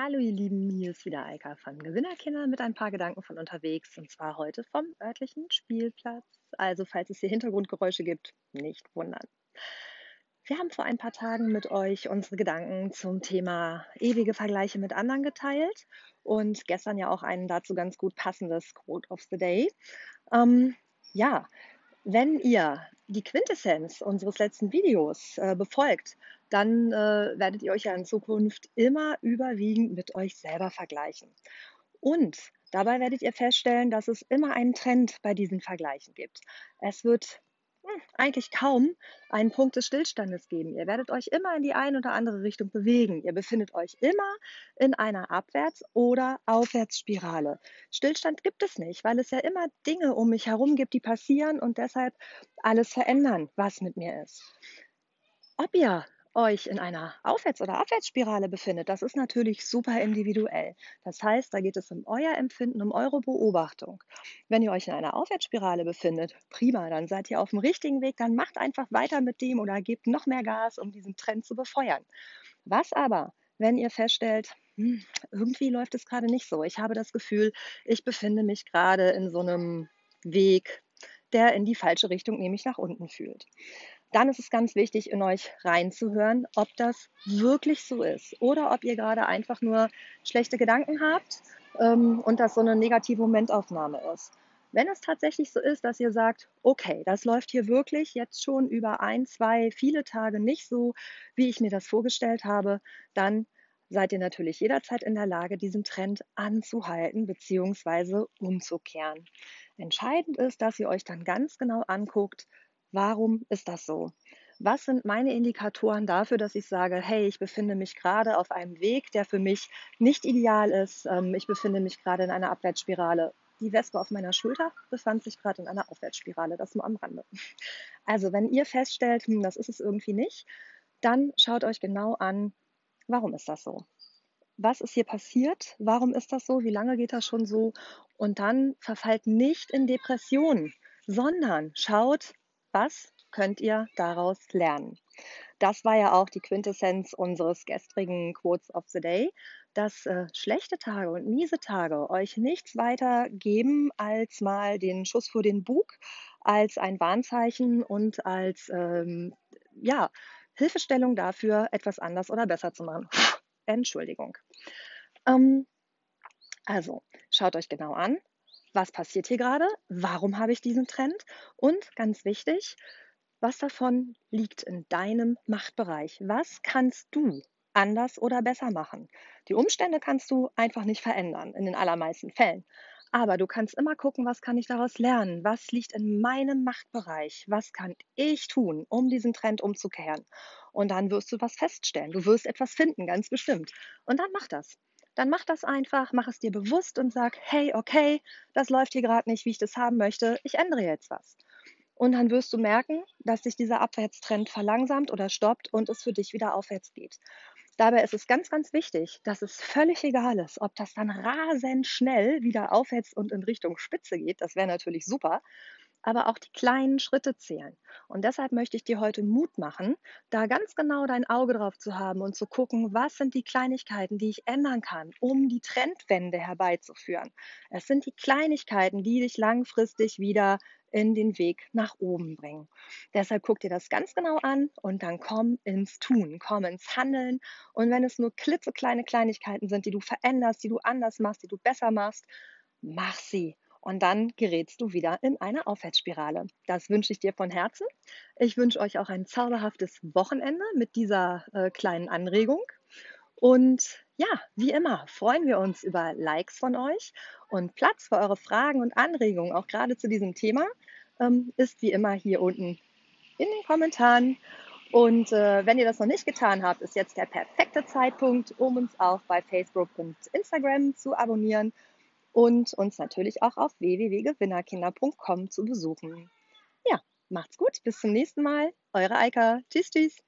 Hallo ihr Lieben, hier ist wieder Eika von Gewinnerkinder mit ein paar Gedanken von unterwegs und zwar heute vom örtlichen Spielplatz. Also falls es hier Hintergrundgeräusche gibt, nicht wundern. Wir haben vor ein paar Tagen mit euch unsere Gedanken zum Thema ewige Vergleiche mit anderen geteilt und gestern ja auch ein dazu ganz gut passendes Quote of the Day. Ähm, ja, wenn ihr die Quintessenz unseres letzten Videos äh, befolgt, dann äh, werdet ihr euch ja in Zukunft immer überwiegend mit euch selber vergleichen. Und dabei werdet ihr feststellen, dass es immer einen Trend bei diesen Vergleichen gibt. Es wird hm, eigentlich kaum einen Punkt des Stillstandes geben. Ihr werdet euch immer in die eine oder andere Richtung bewegen. Ihr befindet euch immer in einer Abwärts- oder Aufwärtsspirale. Stillstand gibt es nicht, weil es ja immer Dinge um mich herum gibt, die passieren und deshalb alles verändern, was mit mir ist. Ob ihr euch in einer Aufwärts- oder Abwärtsspirale befindet, das ist natürlich super individuell. Das heißt, da geht es um euer Empfinden, um eure Beobachtung. Wenn ihr euch in einer Aufwärtsspirale befindet, prima, dann seid ihr auf dem richtigen Weg, dann macht einfach weiter mit dem oder gebt noch mehr Gas, um diesen Trend zu befeuern. Was aber, wenn ihr feststellt, hm, irgendwie läuft es gerade nicht so. Ich habe das Gefühl, ich befinde mich gerade in so einem Weg, der in die falsche Richtung, nämlich nach unten fühlt dann ist es ganz wichtig, in euch reinzuhören, ob das wirklich so ist oder ob ihr gerade einfach nur schlechte Gedanken habt ähm, und das so eine negative Momentaufnahme ist. Wenn es tatsächlich so ist, dass ihr sagt, okay, das läuft hier wirklich jetzt schon über ein, zwei, viele Tage nicht so, wie ich mir das vorgestellt habe, dann seid ihr natürlich jederzeit in der Lage, diesen Trend anzuhalten bzw. umzukehren. Entscheidend ist, dass ihr euch dann ganz genau anguckt, Warum ist das so? Was sind meine Indikatoren dafür, dass ich sage, hey, ich befinde mich gerade auf einem Weg, der für mich nicht ideal ist. Ähm, ich befinde mich gerade in einer Abwärtsspirale. Die Wespe auf meiner Schulter befand sich gerade in einer Aufwärtsspirale, das nur am Rande. Also wenn ihr feststellt, hm, das ist es irgendwie nicht, dann schaut euch genau an, warum ist das so? Was ist hier passiert? Warum ist das so? Wie lange geht das schon so? Und dann verfallt nicht in Depressionen, sondern schaut, was könnt ihr daraus lernen? Das war ja auch die Quintessenz unseres gestrigen Quotes of the Day, dass äh, schlechte Tage und miese Tage euch nichts weiter geben als mal den Schuss vor den Bug, als ein Warnzeichen und als ähm, ja, Hilfestellung dafür, etwas anders oder besser zu machen. Entschuldigung. Ähm, also, schaut euch genau an, was passiert hier gerade, warum habe ich diesen Trend und ganz wichtig, was davon liegt in deinem Machtbereich. Was kannst du anders oder besser machen? Die Umstände kannst du einfach nicht verändern, in den allermeisten Fällen. Aber du kannst immer gucken, was kann ich daraus lernen? Was liegt in meinem Machtbereich? Was kann ich tun, um diesen Trend umzukehren? Und dann wirst du was feststellen. Du wirst etwas finden, ganz bestimmt. Und dann mach das dann mach das einfach, mach es dir bewusst und sag, hey, okay, das läuft hier gerade nicht, wie ich das haben möchte, ich ändere jetzt was. Und dann wirst du merken, dass sich dieser Abwärtstrend verlangsamt oder stoppt und es für dich wieder aufwärts geht. Dabei ist es ganz, ganz wichtig, dass es völlig egal ist, ob das dann rasend schnell wieder aufwärts und in Richtung Spitze geht. Das wäre natürlich super aber auch die kleinen Schritte zählen. Und deshalb möchte ich dir heute Mut machen, da ganz genau dein Auge drauf zu haben und zu gucken, was sind die Kleinigkeiten, die ich ändern kann, um die Trendwende herbeizuführen. Es sind die Kleinigkeiten, die dich langfristig wieder in den Weg nach oben bringen. Deshalb guck dir das ganz genau an und dann komm ins Tun, komm ins Handeln. Und wenn es nur klitzekleine Kleinigkeiten sind, die du veränderst, die du anders machst, die du besser machst, mach sie und dann gerätst du wieder in eine Aufwärtsspirale. Das wünsche ich dir von Herzen. Ich wünsche euch auch ein zauberhaftes Wochenende mit dieser äh, kleinen Anregung. Und ja, wie immer freuen wir uns über Likes von euch und Platz für eure Fragen und Anregungen, auch gerade zu diesem Thema, ähm, ist wie immer hier unten in den Kommentaren. Und äh, wenn ihr das noch nicht getan habt, ist jetzt der perfekte Zeitpunkt, um uns auch bei Facebook und Instagram zu abonnieren und uns natürlich auch auf www.gewinnerkinder.com zu besuchen. Ja, macht's gut, bis zum nächsten Mal. Eure Eika. Tschüss, tschüss.